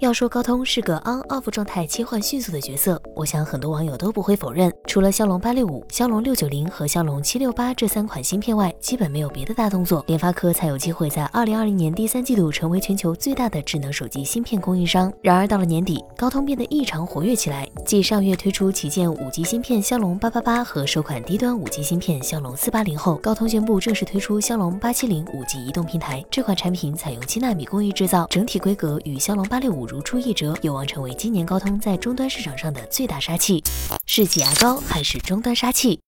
要说高通是个 on off 状态切换迅速的角色，我想很多网友都不会否认。除了骁龙八六五、骁龙六九零和骁龙七六八这三款芯片外，基本没有别的大动作，联发科才有机会在二零二零年第三季度成为全球最大的智能手机芯片供应商。然而到了年底，高通变得异常活跃起来。继上月推出旗舰五 G 芯片骁龙八八八和首款低端五 G 芯片骁龙四八零后，高通宣布正式推出骁龙八七零五 G 移动平台。这款产品采用七纳米工艺制造，整体规格与骁龙八六五如出一辙。有望成为今年高通在终端市场上的最大杀器，是挤牙膏还是终端杀器？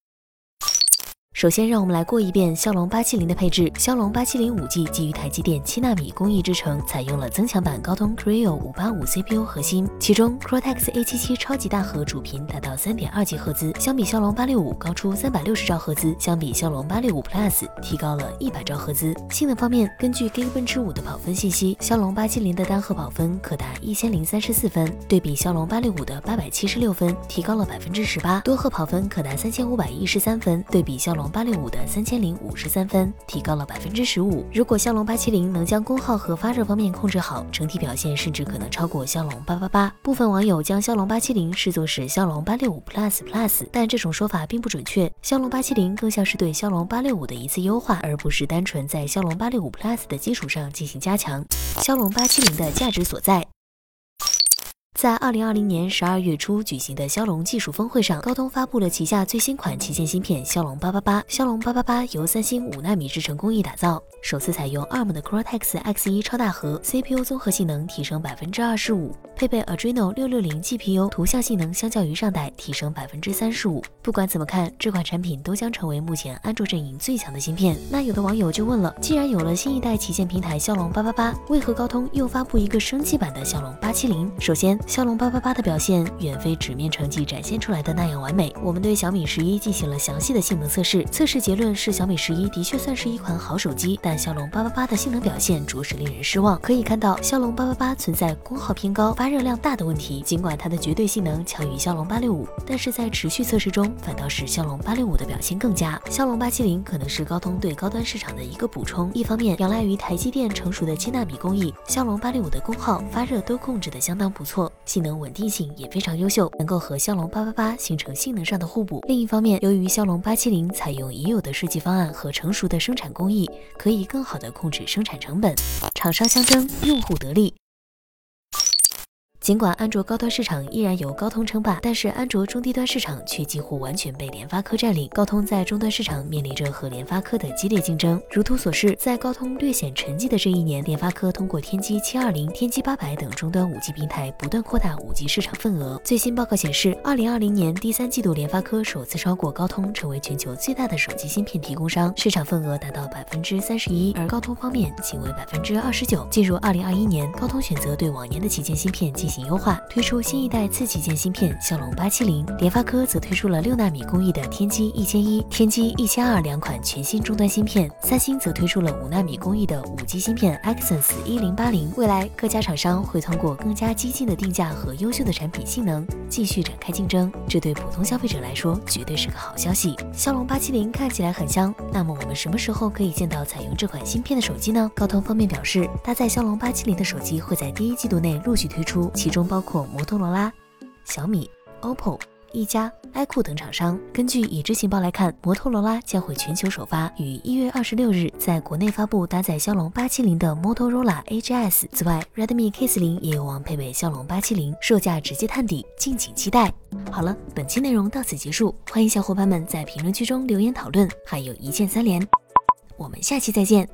首先，让我们来过一遍骁龙八七零的配置。骁龙八七零五 G 基于台积电七纳米工艺制成，采用了增强版高通 Creo 五八五 CPU 核心，其中 Cortex A 七七超级大核主频达到三点二 G 赫兹，相比骁龙八六五高出三百六十兆赫兹，相比骁龙八六五 Plus 提高了一百兆赫兹。性能方面，根据 Geekbench 五的跑分信息，骁龙八七零的单核跑分可达一千零三十四分，对比骁龙八六五的八百七十六分，提高了百分之十八；多核跑分可达三千五百一十三分，对比骁龙八六五的三千零五十三分，提高了百分之十五。如果骁龙八七零能将功耗和发热方面控制好，整体表现甚至可能超过骁龙八八八。部分网友将骁龙八七零视作是骁龙八六五 Plus Plus，但这种说法并不准确。骁龙八七零更像是对骁龙八六五的一次优化，而不是单纯在骁龙八六五 Plus 的基础上进行加强。骁龙八七零的价值所在。在二零二零年十二月初举行的骁龙技术峰会上，高通发布了旗下最新款旗舰芯片骁龙八八八。骁龙八八八由三星五纳米制程工艺打造，首次采用 ARM 的 Cortex X1 超大核，CPU 综合性能提升百分之二十五，配备 Adreno 六六零 GPU，图像性能相较于上代提升百分之三十五。不管怎么看，这款产品都将成为目前安卓阵营最强的芯片。那有的网友就问了，既然有了新一代旗舰平台骁龙八八八，为何高通又发布一个升级版的骁龙八七零？首先，骁龙八八八的表现远非纸面成绩展现出来的那样完美。我们对小米十一进行了详细的性能测试，测试结论是小米十一的确算是一款好手机，但骁龙八八八的性能表现着实令人失望。可以看到，骁龙八八八存在功耗偏高、发发热量大的问题。尽管它的绝对性能强于骁龙八六五，但是在持续测试中，反倒是骁龙八六五的表现更佳。骁龙八七零可能是高通对高端市场的一个补充。一方面，仰赖于台积电成熟的七纳米工艺，骁龙八六五的功耗、发热都控制的相当不错，性能。稳定性也非常优秀，能够和骁龙八八八形成性能上的互补。另一方面，由于骁龙八七零采用已有的设计方案和成熟的生产工艺，可以更好的控制生产成本，厂商相争，用户得利。尽管安卓高端市场依然由高通称霸，但是安卓中低端市场却几乎完全被联发科占领。高通在终端市场面临着和联发科的激烈竞争。如图所示，在高通略显沉寂的这一年，联发科通过天玑七二零、天玑八百等终端五 G 平台，不断扩大五 G 市场份额。最新报告显示，二零二零年第三季度，联发科首次超过高通，成为全球最大的手机芯片提供商，市场份额达到百分之三十一，而高通方面仅为百分之二十九。进入二零二一年，高通选择对往年的旗舰芯片进行。优化推出新一代次旗舰芯片骁龙八七零，联发科则推出了六纳米工艺的天玑一千一、天玑一千二两款全新终端芯片，三星则推出了五纳米工艺的五 G 芯片 Exynos 一零八零。未来各家厂商会通过更加激进的定价和优秀的产品性能，继续展开竞争，这对普通消费者来说绝对是个好消息。骁龙八七零看起来很香，那么我们什么时候可以见到采用这款芯片的手机呢？高通方面表示，搭载骁龙八七零的手机会在第一季度内陆续推出。其中包括摩托罗拉、小米、OPPO、一加、iQOO 等厂商。根据已知情报来看，摩托罗拉将会全球首发，于一月二十六日在国内发布搭载骁龙八七零的摩托罗拉 AGS。此外，Redmi K 四零也有望配备骁龙八七零，售价直接探底，敬请期待。好了，本期内容到此结束，欢迎小伙伴们在评论区中留言讨论，还有一键三连，我们下期再见。